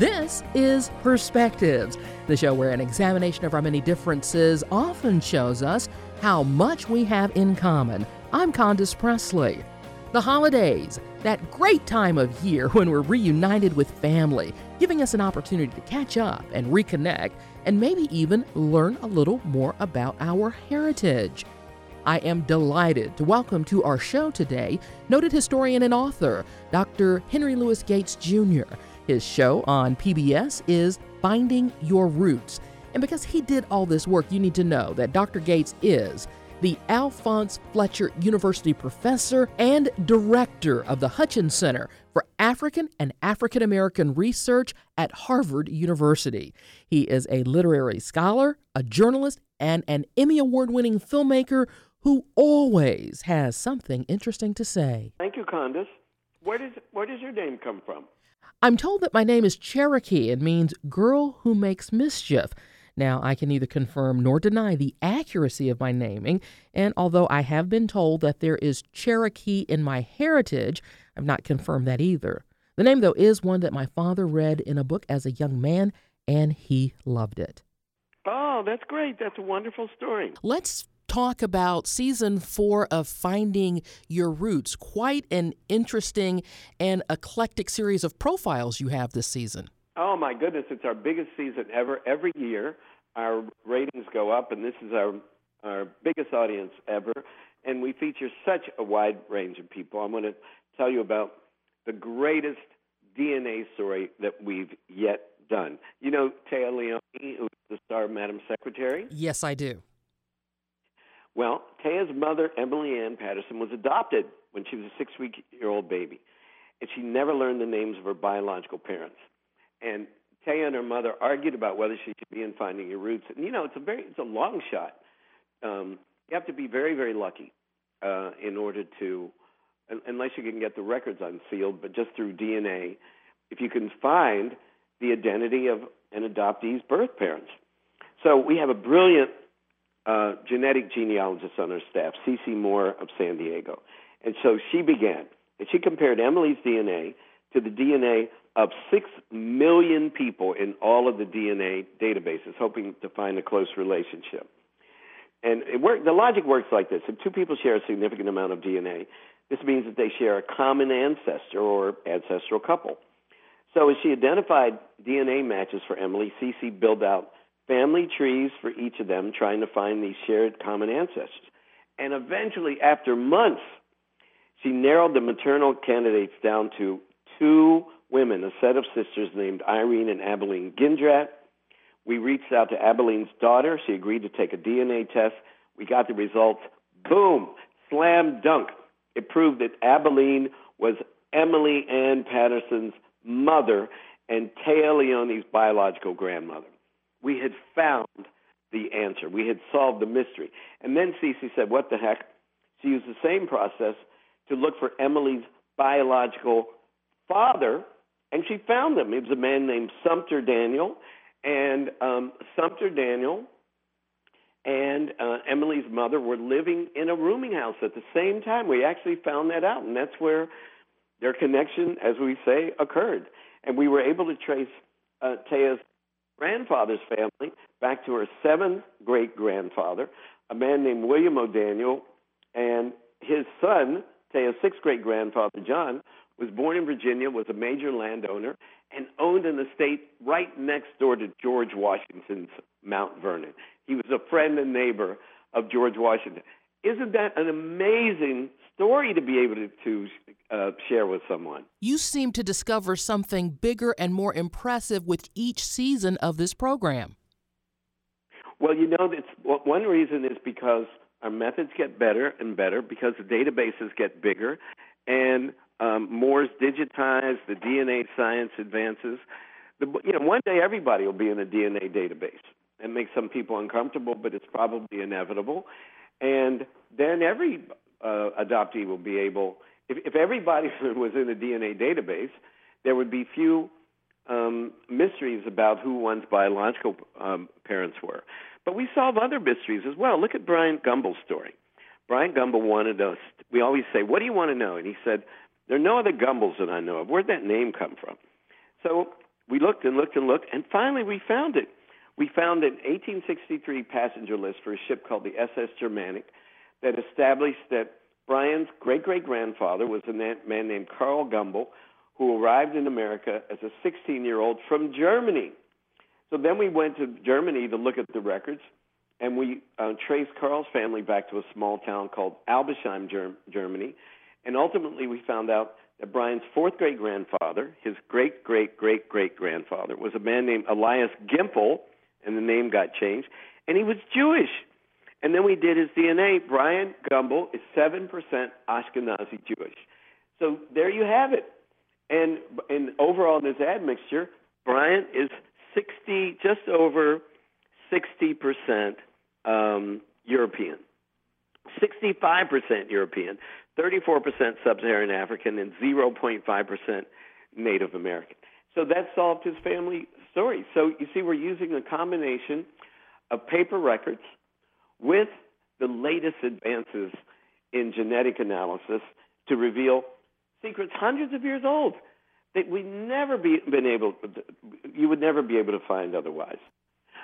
This is Perspectives, the show where an examination of our many differences often shows us how much we have in common. I'm Condace Pressley. The holidays, that great time of year when we're reunited with family, giving us an opportunity to catch up and reconnect, and maybe even learn a little more about our heritage. I am delighted to welcome to our show today noted historian and author, Dr. Henry Louis Gates Jr. His show on PBS is Finding Your Roots. And because he did all this work, you need to know that Dr. Gates is the Alphonse Fletcher University professor and director of the Hutchins Center for African and African American Research at Harvard University. He is a literary scholar, a journalist, and an Emmy Award winning filmmaker who always has something interesting to say. Thank you, Condace. Where does, where does your name come from? I'm told that my name is Cherokee and means girl who makes mischief. Now, I can neither confirm nor deny the accuracy of my naming, and although I have been told that there is Cherokee in my heritage, I've not confirmed that either. The name, though, is one that my father read in a book as a young man, and he loved it. Oh, that's great. That's a wonderful story. Let's talk about season four of Finding Your Roots. Quite an interesting and eclectic series of profiles you have this season. Oh, my goodness. It's our biggest season ever. Every year, our ratings go up, and this is our, our biggest audience ever. And we feature such a wide range of people. I'm going to tell you about the greatest DNA story that we've yet done. You know Téa Leoni, who's the star of Madam Secretary? Yes, I do. Well, Téa's mother, Emily Ann Patterson, was adopted when she was a six week year old baby, and she never learned the names of her biological parents. And Téa and her mother argued about whether she should be in Finding Your Roots. And you know, it's a very it's a long shot. Um, you have to be very very lucky uh, in order to, unless you can get the records unsealed, but just through DNA, if you can find the identity of an adoptee's birth parents. So we have a brilliant uh, genetic genealogist on her staff, Cece Moore of San Diego. And so she began, and she compared Emily's DNA to the DNA of 6 million people in all of the DNA databases, hoping to find a close relationship. And it work, the logic works like this. If two people share a significant amount of DNA, this means that they share a common ancestor or ancestral couple. So as she identified DNA matches for Emily, Cece built out family trees for each of them, trying to find these shared common ancestors. And eventually, after months, she narrowed the maternal candidates down to two women, a set of sisters named Irene and Abilene Gindrat. We reached out to Abilene's daughter. She agreed to take a DNA test. We got the results. Boom! Slam dunk. It proved that Abilene was Emily Ann Patterson's mother and Téa Leoni's biological grandmother we had found the answer. We had solved the mystery. And then Cece said, What the heck? She used the same process to look for Emily's biological father, and she found him. It was a man named Sumter Daniel. And um, Sumter Daniel and uh, Emily's mother were living in a rooming house at the same time. We actually found that out, and that's where their connection, as we say, occurred. And we were able to trace uh, Téa's grandfather's family back to her seventh great grandfather, a man named William O'Daniel, and his son, Téa's sixth great grandfather, John, was born in Virginia, was a major landowner, and owned an estate right next door to George Washington's Mount Vernon. He was a friend and neighbor of George Washington. Isn't that an amazing story to be able to, to uh, share with someone? You seem to discover something bigger and more impressive with each season of this program. Well, you know, it's, one reason is because our methods get better and better because the databases get bigger and um, more is digitized, the DNA science advances. The, you know, one day everybody will be in a DNA database. It makes some people uncomfortable, but it's probably inevitable. And then every uh, adoptee will be able, if, if everybody was in a DNA database, there would be few um, mysteries about who one's biological um, parents were. But we solve other mysteries as well. Look at Bryant Gumbel's story. Bryant Gumbel wanted us, we always say, What do you want to know? And he said, There are no other Gumbels that I know of. Where'd that name come from? So we looked and looked and looked, and finally we found it. We found an 1863 passenger list for a ship called the SS Germanic that established that Bryant's great great grandfather was a man named Carl Gumbel, who arrived in America as a 16 year old from Germany. So then we went to Germany to look at the records, and we uh, traced Carl's family back to a small town called Albisheim, Germany. And ultimately, we found out that Bryant's fourth great grandfather, his great great great great grandfather, was a man named Elias Gimpel, and the name got changed, and he was Jewish. And then we did his DNA. Bryant Gumbel is 7% Ashkenazi Jewish. So there you have it. And, and overall in this admixture, Bryant is 60, just over 60% um, European, 65% European, 34% sub-Saharan African, and 0.5% Native American. So that solved his family story. So you see, we're using a combination of paper records with the latest advances in genetic analysis to reveal secrets hundreds of years old that we never be, been able, you would never be able to find otherwise.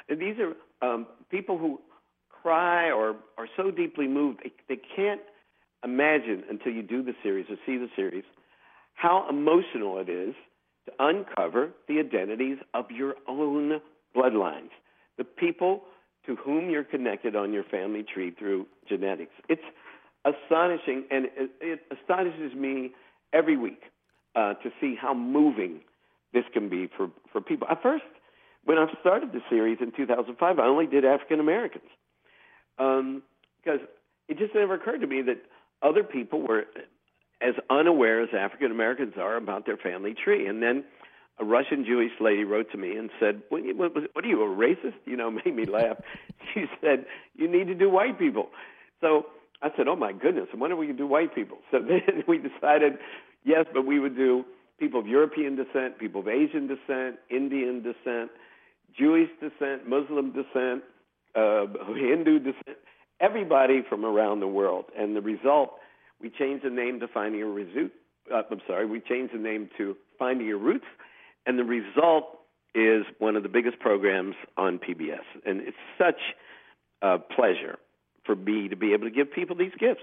And these are um, people who cry or are so deeply moved they, they can't imagine until you do the series or see the series how emotional it is to uncover the identities of your own bloodlines, the people to whom you're connected on your family tree through genetics. It's astonishing, and it, it astonishes me every week uh, to see how moving this can be for, for people. At first, when I started the series in 2005, I only did African Americans um, because it just never occurred to me that other people were as unaware as African Americans are about their family tree. And then a Russian Jewish lady wrote to me and said, "What, what, what are you, a racist?" You know, made me laugh. she said, "You need to do white people." So I said, "Oh my goodness, when are we to do white people?" So then we decided, yes, but we would do people of European descent, people of Asian descent, Indian descent, Jewish descent, Muslim descent, uh, Hindu descent, everybody from around the world. And the result, we changed the name to Finding Your Roots. Uh, I'm sorry, we changed the name to Finding Your Roots, and the result is one of the biggest programs on PBS. And it's such a pleasure for me to be able to give people these gifts.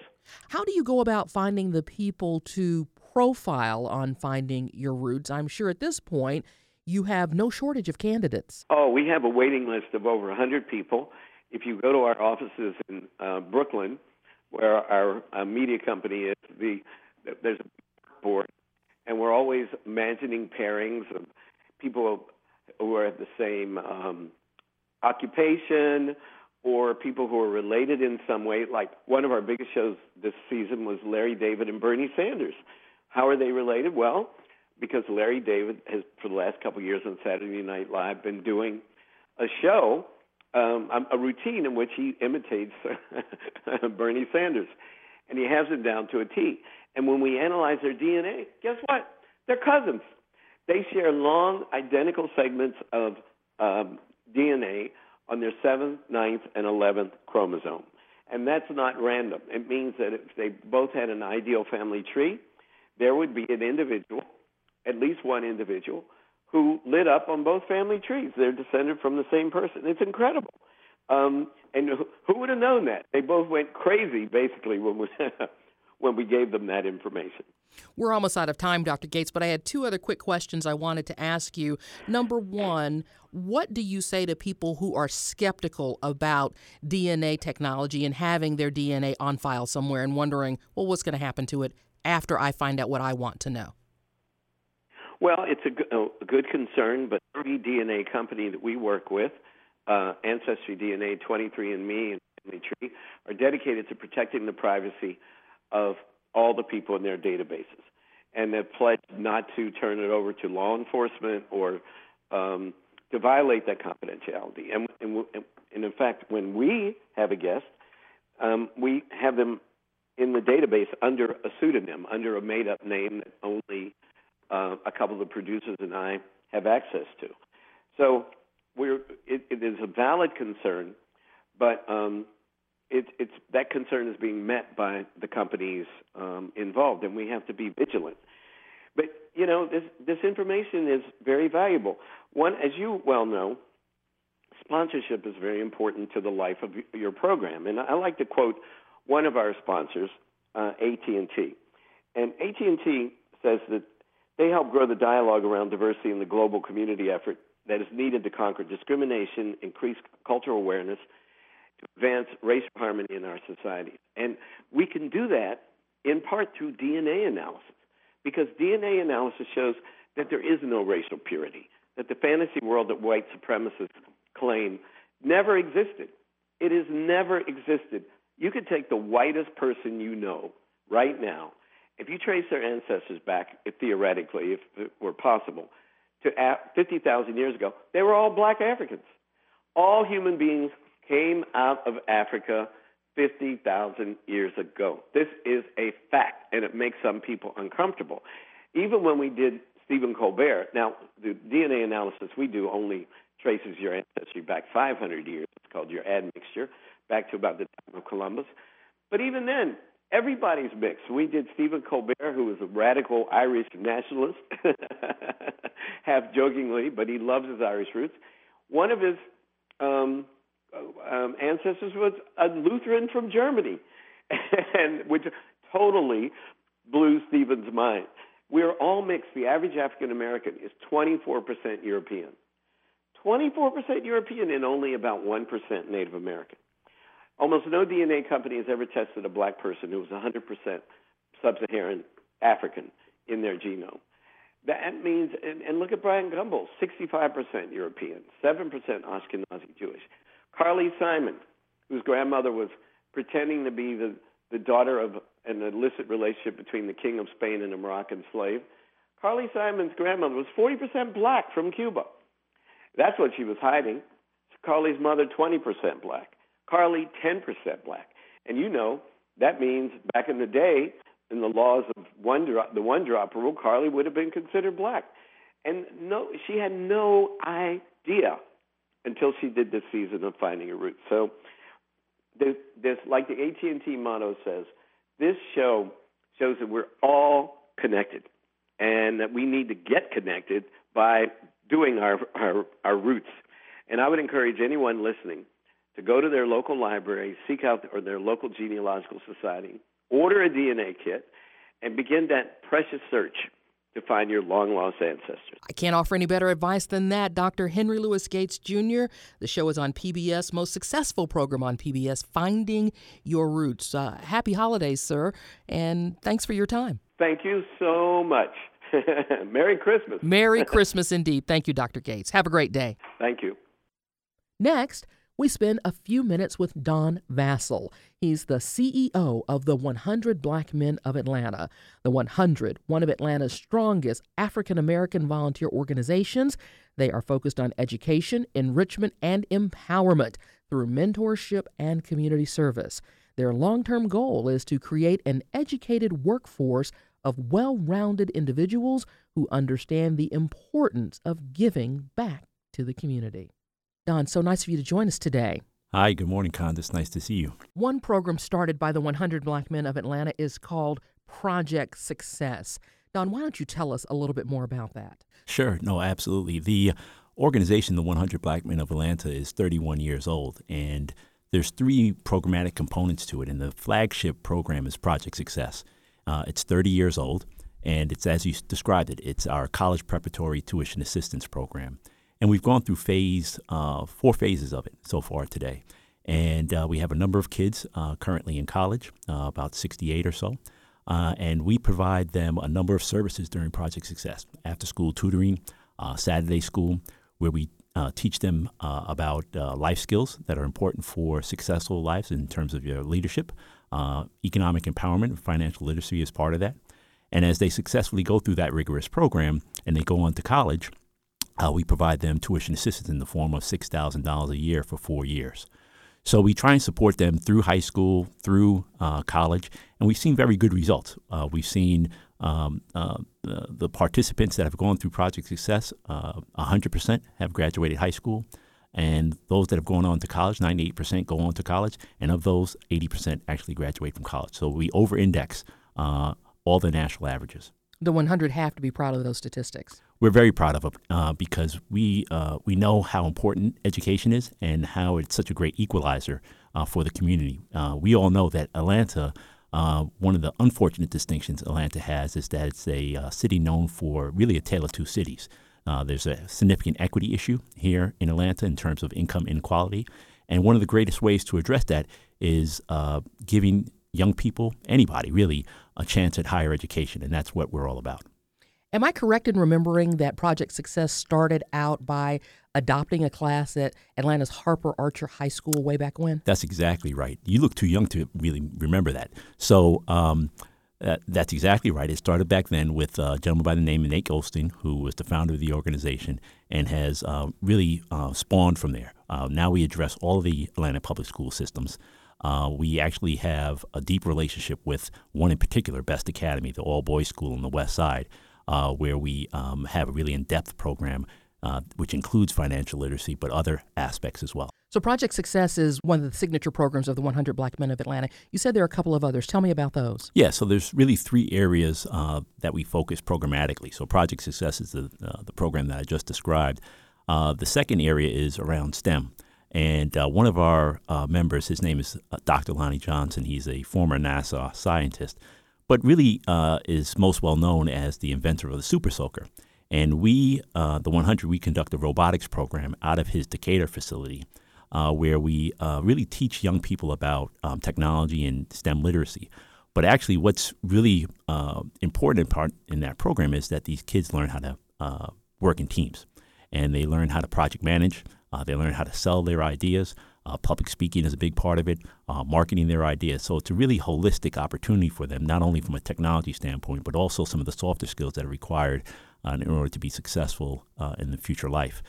How do you go about finding the people to profile on Finding Your Roots? I'm sure at this point you have no shortage of candidates. Oh, we have a waiting list of over 100 people. If you go to our offices in uh, Brooklyn, where our uh, media company is, the there's a board, and we're always imagining pairings of people who are at the same um, occupation or people who are related in some way. Like one of our biggest shows this season was Larry David and Bernie Sanders. How are they related? Well, because Larry David has, for the last couple of years on Saturday Night Live, been doing a show, um, a routine in which he imitates Bernie Sanders, and he has it down to a T. And when we analyze their DNA, guess what? They're cousins. They share long, identical segments of um, DNA on their seventh, ninth, and eleventh chromosome. And that's not random. It means that if they both had an ideal family tree, there would be an individual, at least one individual, who lit up on both family trees. They're descended from the same person. It's incredible. Um, and who would have known that? They both went crazy, basically, when we when we gave them that information. We're almost out of time, Dr. Gates, but I had two other quick questions I wanted to ask you. Number one, what do you say to people who are skeptical about DNA technology and having their DNA on file somewhere and wondering, well, what's going to happen to it after I find out what I want to know? Well, it's a, a good concern, but every DNA company that we work with, uh, Ancestry DNA, 23andMe, and Family Tree, are dedicated to protecting the privacy of all the people in their databases. And they've pledged not to turn it over to law enforcement or um, to violate that confidentiality. And, and, and, in fact, when we have a guest, um, we have them in the database under a pseudonym, under a made up name that only uh, a couple of the producers and I have access to. So it, it is a valid concern, but um, it, it's that concern is being met by the companies um, involved, and we have to be vigilant. But you know, this this information is very valuable. One, as you well know, sponsorship is very important to the life of your program. And I like to quote one of our sponsors, uh, AT&T. And AT&T says that they help grow the dialogue around diversity in the global community effort that is needed to conquer discrimination, increase cultural awareness, advance racial harmony in our society. And we can do that in part through DNA analysis, because DNA analysis shows that there is no racial purity, that the fantasy world that white supremacists claim never existed. It has never existed. You could take the whitest person you know right now, if you trace their ancestors back, if theoretically, if it were possible, to 50,000 years ago, they were all black Africans. All human beings came out of Africa 50,000 years ago. This is a fact, and it makes some people uncomfortable. Even when we did Stephen Colbert, now the DNA analysis we do only traces your ancestry back 500 years. It's called your admixture, back to about the time of Columbus. But even then, everybody's mixed. We did Stephen Colbert, who was a radical Irish nationalist, half jokingly, but he loves his Irish roots. One of his um, um, ancestors was a Lutheran from Germany, and which totally blew Stephen's mind. We're all mixed. The average African American is 24% European. 24% European and only about 1% Native American. Almost no DNA company has ever tested a black person who was 100% sub Saharan African in their genome. That means, and, and look at Bryant Gumbel, 65% European, 7% Ashkenazi Jewish. Carly Simon, whose grandmother was pretending to be the, the daughter of an illicit relationship between the king of Spain and a Moroccan slave. Carly Simon's grandmother was 40% black from Cuba. That's what she was hiding. Carly's mother, 20% black. Carly, 10% black. And you know, that means back in the day, in the laws of one drop, the one drop rule, Carly would have been considered black. And no, she had no idea until she did this season of Finding Her Roots. So, this like the AT&T motto says, this show shows that we're all connected and that we need to get connected by doing our, our, our roots. And I would encourage anyone listening to go to their local library, seek out or their local genealogical society, order a DNA kit, and begin that precious search to find your long lost ancestors. I can't offer any better advice than that. Dr. Henry Louis Gates Jr., the show is on PBS, most successful program on PBS, Finding Your Roots. Uh, happy holidays, sir, and thanks for your time. Thank you so much. Merry Christmas. Merry Christmas indeed. Thank you, Dr. Gates. Have a great day. Thank you. Next, we spend a few minutes with Don Vassell. He's the CEO of the 100 Black Men of Atlanta. The 100, one of Atlanta's strongest African American volunteer organizations. They are focused on education, enrichment, and empowerment through mentorship and community service. Their long term goal is to create an educated workforce of well rounded individuals who understand the importance of giving back to the community. Don, so nice of you to join us today. Hi, good morning, Condace. Nice to see you. One program started by the 100 Black Men of Atlanta is called Project Success. Don, why don't you tell us a little bit more about that? Sure. No, absolutely. The organization, the 100 Black Men of Atlanta, is 31 years old, and there's three programmatic components to it, and the flagship program is Project Success. Uh, it's 30 years old, and it's as you described it. It's our college preparatory tuition assistance program, and we've gone through phase uh, four phases of it so far today. And uh, we have a number of kids uh, currently in college, uh, about 68 or so. Uh, and we provide them a number of services during Project Success after school tutoring, Saturday school, where we uh, teach them uh, about uh, life skills that are important for successful lives in terms of your leadership, uh, economic empowerment, financial literacy is part of that. And as they successfully go through that rigorous program and they go on to college, uh, we provide them tuition assistance in the form of $6,000 a year for four years. So we try and support them through high school, through uh, college, and we've seen very good results. Uh, we've seen um, uh, the, the, participants that have gone through Project Success, 100% uh, have graduated high school. And those that have gone on to college, 98% go on to college. And of those, 80% actually graduate from college. So we over index uh, all the national averages. The 100 have to be proud of those statistics. We're very proud of them uh, because we uh, we know how important education is and how it's such a great equalizer uh, for the community. Uh, we all know that Atlanta. Uh, one of the unfortunate distinctions Atlanta has is that it's a uh, city known for really a tale of two cities. there's a significant equity issue here in Atlanta in terms of income inequality, and one of the greatest ways to address that is giving young people, anybody really, a chance at higher education, and that's what we're all about. Am I correct in remembering that Project Success started out by adopting a class at Atlanta's Harper Archer High School way back when? That's exactly right. You look too young to really remember that. So um, uh, that's exactly right. It started back then with a gentleman by the name of Nate Goldston, who was the founder of the organization and has uh, really uh, spawned from there. Uh, now we address all the Atlanta public school systems. Uh, we actually have a deep relationship with one in particular, Best Academy, the all boys school on the west side, uh, where we um, have a really in depth program uh, which includes financial literacy, but other aspects as well. So, Project Success is one of the signature programs of the 100 Black Men of Atlanta. You said there are a couple of others. Tell me about those. Yeah, so there's really three areas uh, that we focus programmatically. So, Project Success is the, uh, the program that I just described. Uh, the second area is around STEM. And uh, one of our uh, members, his name is uh, Dr. Lonnie Johnson. He's a former NASA scientist, but really uh, is most well known as the inventor of the Super Soaker. And we, uh, the 100, we conduct a robotics program out of his Decatur facility. Uh, where we really teach young people about um, technology and STEM literacy. But actually, what's really important part in that program is that these kids learn how to work in teams, and they learn how to project manage, uh, they learn how to sell their ideas. Uh, public speaking is a big part of it, uh, marketing their ideas. So it's a really holistic opportunity for them, not only from a technology standpoint, but also some of the softer skills that are required uh, in order to be successful uh, in the future life.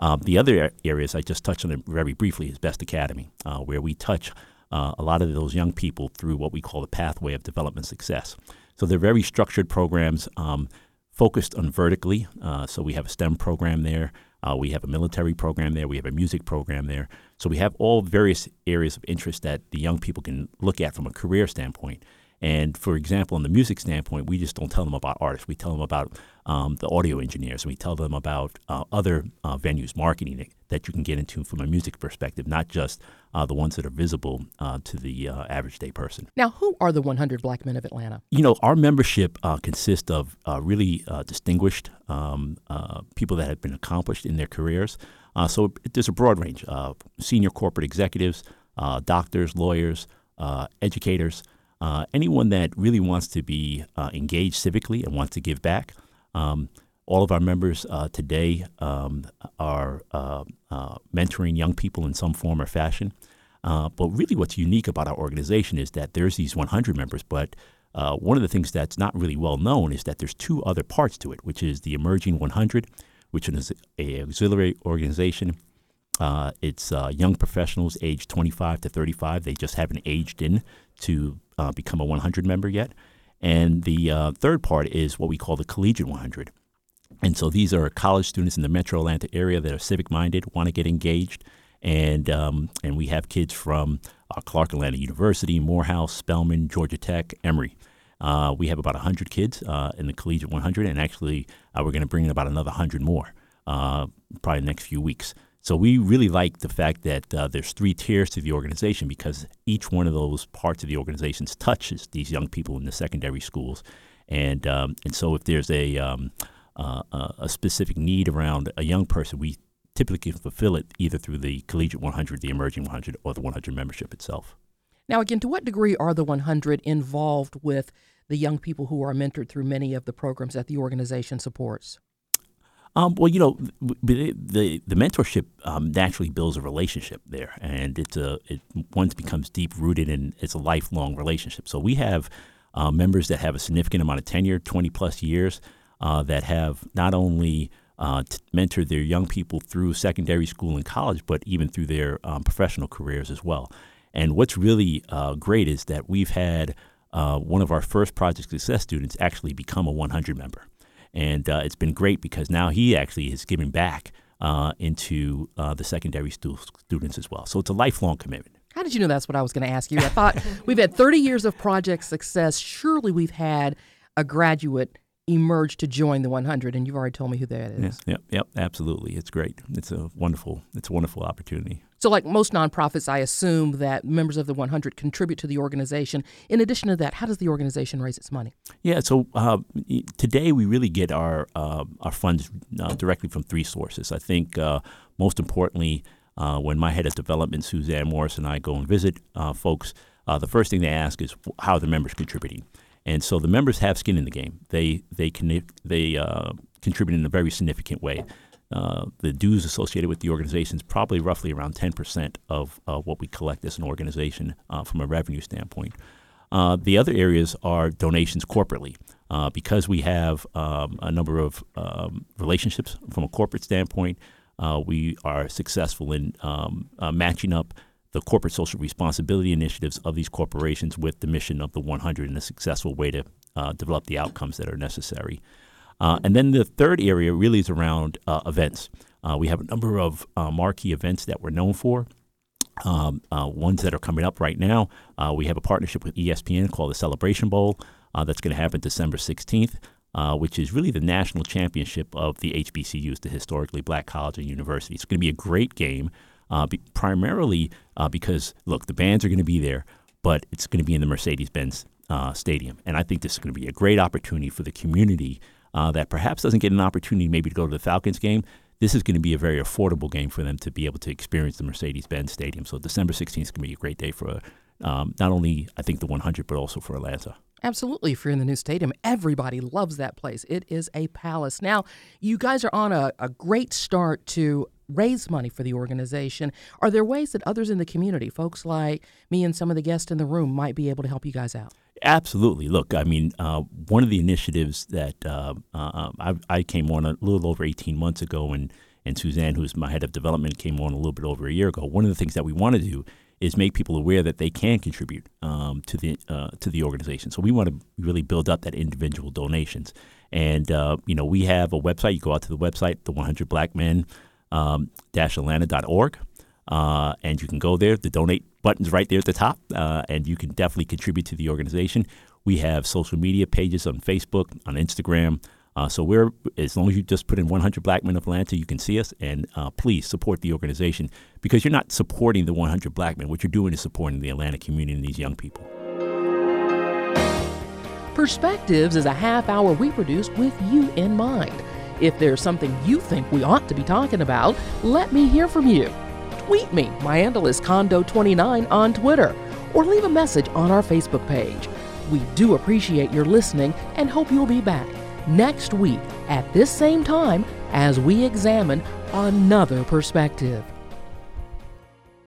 Um, the other areas I just touched on it very briefly is Best Academy, uh, where we touch a lot of those young people through what we call the pathway of development success. So they're very structured programs um, focused on vertically. so we have a STEM program there. Uh, we have a military program there. We have a music program there. So we have all various areas of interest that the young people can look at from a career standpoint. And for example, on the music standpoint, we just don't tell them about artists. We tell them about um, the audio engineers. We tell them about uh, other uh, venues, marketing that you can get into from a music perspective, not just uh, the ones that are visible uh, to the uh, average day person. Now, who are the 100 Black Men of Atlanta? You know, our membership uh, consists of really distinguished um, people that have been accomplished in their careers. so there's a broad range: of senior corporate executives, doctors, lawyers, educators uh, anyone that really wants to be uh, engaged civically and wants to give back. Um, all of our members uh, today um, are uh, uh, mentoring young people in some form or fashion. Uh, but really, what's unique about our organization is that there's these 100 members, but one of the things that's not really well known is that there's two other parts to it, which is the Emerging 100, which is an auxiliary organization it's young professionals aged 25 to 35. They just haven't aged in to uh, become a 100 member yet. And the uh, third part is what we call the Collegiate 100. And so these are college students in the metro Atlanta area that are civic minded, want to get engaged. And, um, and we have kids from uh, Clark Atlanta University, Morehouse, Spelman, Georgia Tech, Emory. Uh, we have about 100 kids in the Collegiate 100, and actually, we're going to bring in about another 100 more probably the next few weeks. So we really like the fact that uh, there's three tiers to the organization because each one of those parts of the organization touches these young people in the secondary schools, and um, and so if there's a um, uh, a specific need around a young person, we typically can fulfill it either through the collegiate 100, the emerging 100, or the 100 membership itself. Now, again, to what degree are the 100 involved with the young people who are mentored through many of the programs that the organization supports? Um, well, you know, the the, mentorship um, naturally builds a relationship there, and it's a it once becomes deep rooted and it's a lifelong relationship. So we have uh, members that have a significant amount of tenure, twenty plus years, uh, that have not only uh, mentored their young people through secondary school and college, but even through their um, professional careers as well. And what's really uh, great is that we've had uh, one of our first Project Success students actually become a 100 member and uh, it's been great because now he actually is giving back uh, into uh, the secondary stu- students as well. So it's a lifelong commitment. How did you know that's what I was going to ask you? I thought we've had 30 years of project success. Surely we've had a graduate emerge to join the 100, and you've already told me who that is. Yep, yep, absolutely. It's great. It's a wonderful, it's a wonderful opportunity. So, like most nonprofits, I assume that members of the 100 contribute to the organization. In addition to that, how does the organization raise its money? Yeah, so uh, today we really get our uh, our funds uh, directly from three sources. I think uh, most importantly, uh, when my head of development, Suzanne Morris, and I go and visit uh, folks, the first thing they ask is how the members contributing. And so the members have skin in the game. They they can they contribute in a very significant way. Uh, the dues associated with the organization is probably roughly around 10% of uh, what we collect as an organization uh, from a revenue standpoint. Uh, the other areas are donations corporately. Uh, because we have um, a number of um, relationships from a corporate standpoint, we are successful in um, matching up the corporate social responsibility initiatives of these corporations with the mission of the 100 in a successful way to develop the outcomes that are necessary. Uh, and then the third area really is around uh, events. Uh, we have a number of uh, marquee events that we're known for. Um, uh, ones that are coming up right now. we have a partnership with ESPN called the Celebration Bowl that's going to happen December 16th. Uh, which is really the national championship of the HBCUs, the historically black college and university. It's going to be a great game uh, be, primarily uh, because, look, the bands are going to be there, but it's going to be in the Mercedes Benz uh, Stadium. And I think this is going to be a great opportunity for the community uh, that perhaps doesn't get an opportunity maybe to go to the Falcons game. This is going to be a very affordable game for them to be able to experience the Mercedes Benz Stadium. So December 16th is going to be a great day for um, not only, I think, the 100, but also for Atlanta. Absolutely. If you're in the new stadium, everybody loves that place. It is a palace. Now, you guys are on a, a great start to raise money for the organization. Are there ways that others in the community, folks like me and some of the guests in the room, might be able to help you guys out? Absolutely. Look, I mean, uh, one of the initiatives that uh, uh, I, I, came on a little over 18 months ago, and, and Suzanne, who's my head of development, came on a little bit over a year ago. One of the things that we want to do is make people aware that they can contribute um, to the uh, to the organization. So we want to really build up that individual donations. And uh, you know, we have a website. You go out to the website, the 100 Black Men um. Uh, and you can go there. The donate button's right there at the top, uh, and you can definitely contribute to the organization. We have social media pages on Facebook, on Instagram. Uh, so we're as long as you just put in 100 Black Men of Atlanta, you can see us. And uh, please support the organization because you're not supporting the 100 Black Men. What you're doing is supporting the Atlanta community and these young people. Perspectives is a half hour we produce with you in mind. If there's something you think we ought to be talking about, let me hear from you. Tweet me. My handle is Condo29 on Twitter, or leave a message on our Facebook page. We do appreciate your listening and hope you'll be back next week at this same time as we examine another perspective.